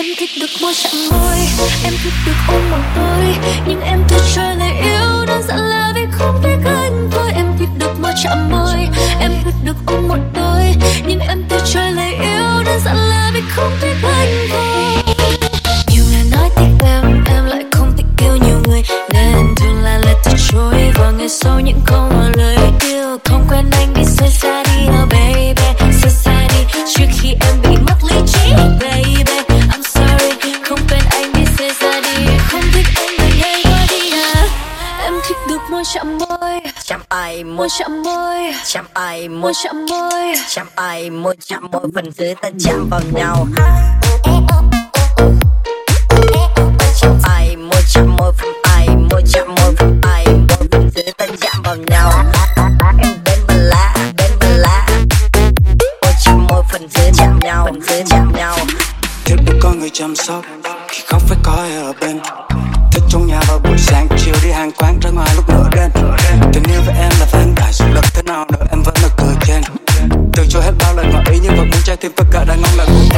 Em thích được môi chạm môi Em thích được ôm một tôi Nhưng em từ chối lời yêu, Đơn giản là vì không thích anh thôi Em thích được môi chạm môi Em thích được ôm một tôi Nhưng em từ chối lời yêu, Đơn giản là vì không thích anh thôi môi chạm môi. Chạm ai môi chạm môi. chạm ai môi chạm môi phần dưới ta chạm vào nhau. Chạm ai môi chạm môi phần ai môi chạm môi phần ai môi phần dưới ta chạm vào nhau. Em đến bà lá đến bà lá. Môi chạm môi phần dưới chạm nhau phần dưới chạm nhau. Thích được có người chăm sóc Khi không phải có ai ở bên trong nhà vào buổi sáng, Chiều đi hàng quán, ra ngoài lúc nửa đêm. Tình yêu với em là ván đại Sự lực thế nào nữa em vẫn là cười trên. Từ chối hết bao lần ngỏ ý Nhưng vẫn muốn trái tim tất cả đang ngóng là của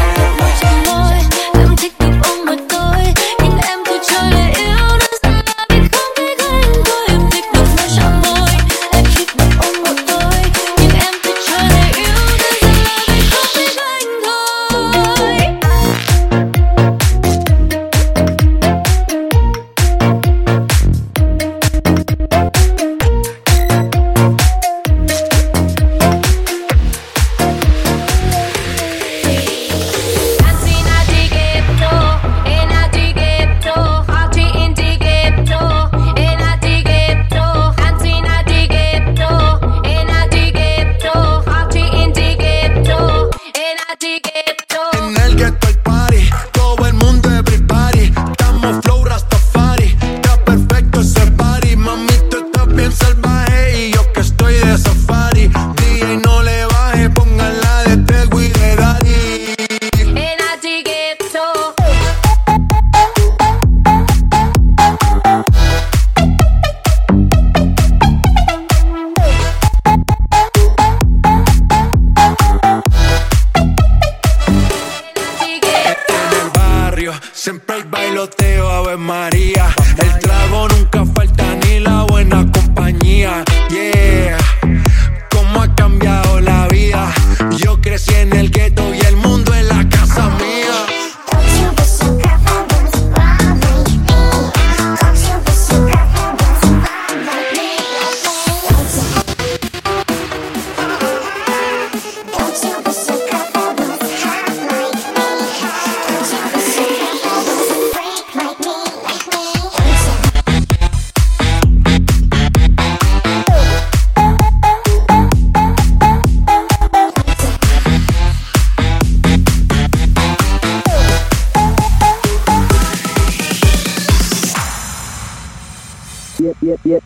que yeah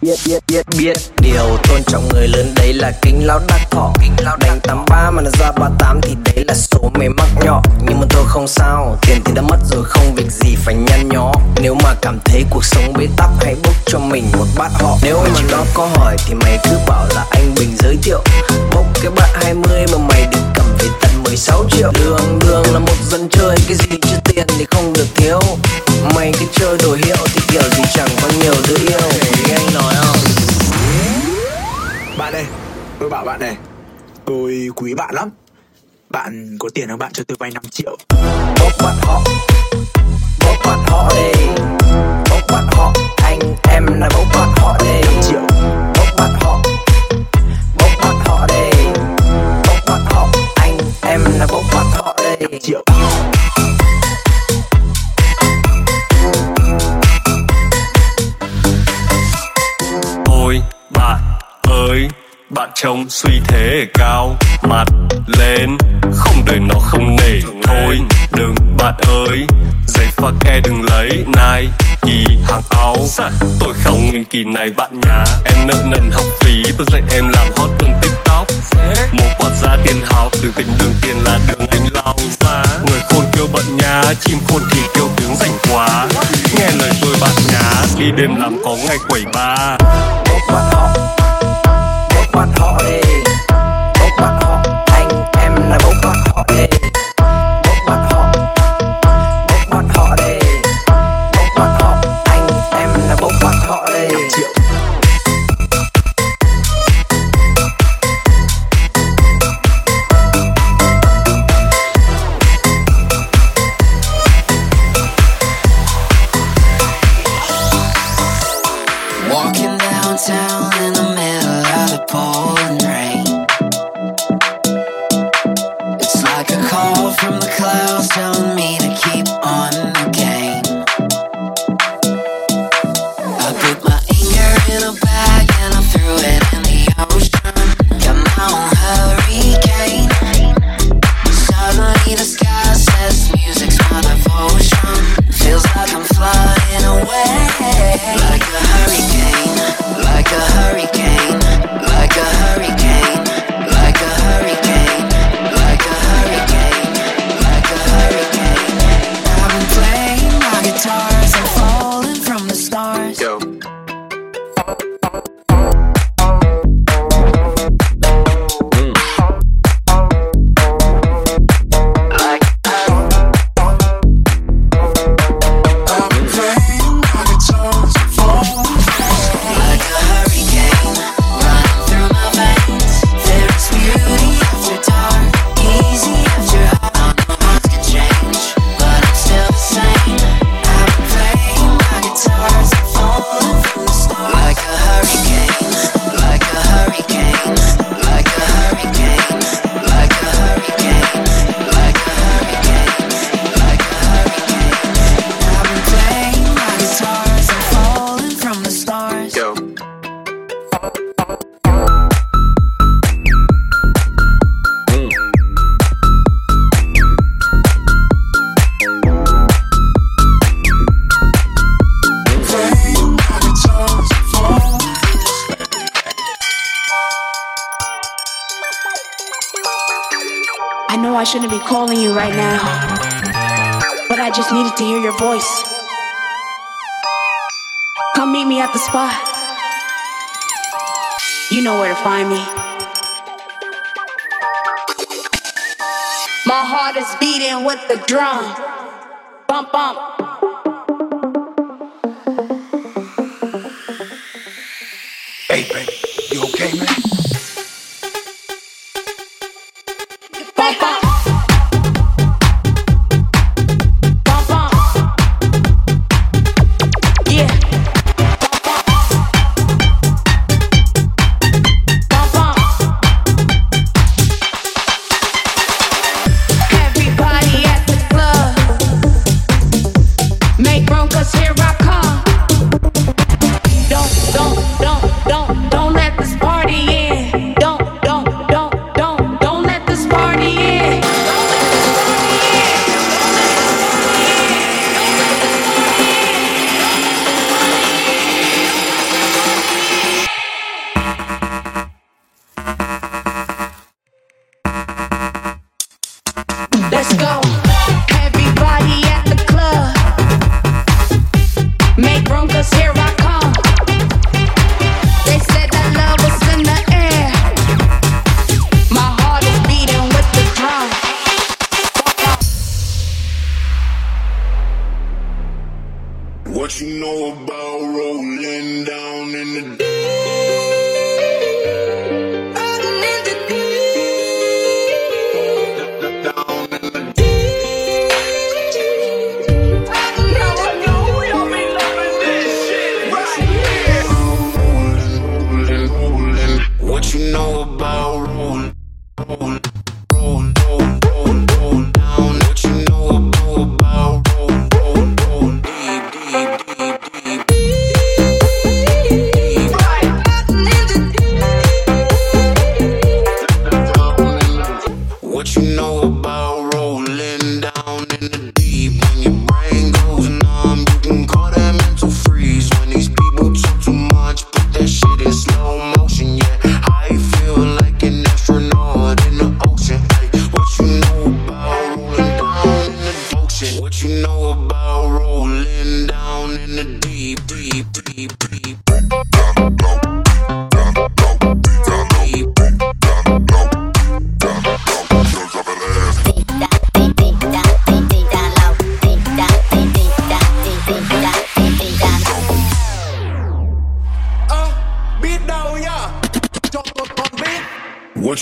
biết biết biết biết. Điều tôn trọng người lớn đấy là kính lão đắc thọ. Kính lão đánh tám ba mà nó ra ba tám thì đấy là số mày mắc nhỏ. Nhưng mà thôi không sao, tiền thì đã mất rồi, không việc gì phải nhăn nhó. Nếu mà cảm thấy cuộc sống bế tắc, hãy bốc cho mình một bát họ. Nếu mà nó có hỏi thì mày cứ bảo là anh bình giới thiệu. Bốc cái bạn 20 mà mày được cầm về tận 16 triệu. Đường đường là một giờ quý bạn lắm. Bạn có tiền không bạn? Cho tôi vay 5 triệu. Bốc bắt họ. Bốc bắt họ đi. Bốc bắt họ. Anh em là bốc bắt họ đi. Triệu. Bốc bắt họ. Bốc bắt họ đi. Bốc bắt họ. Anh em là bốc bắt họ đi. Triệu. Ôi bạn ơi Bạn trông suy thế cao Mặt lên. Không đời nó không nể Thôi, đừng bạn ơi. Giày pha ke đừng lấy Nai kỳ hàng áo. Tôi không nguyên kỳ này bạn nhà Em nợ nần học phí, Tôi dạy em làm hot trên tiktok. Một quạt giá tiền học từ tình đường tiền là đường anh lao xa Người khôn kêu bận nhà Chim khôn thì kêu tiếng rảnh quá. Nghe lời tôi bạn nhà Đi đêm làm có ngày quẩy ba. Một bắt họ, một bắt họ đi. from the clouds down I know I shouldn't be calling you right now, but I just needed to hear your voice. Come meet me at the spot. You know where to find me. My heart is beating with the drum. Bump, bump.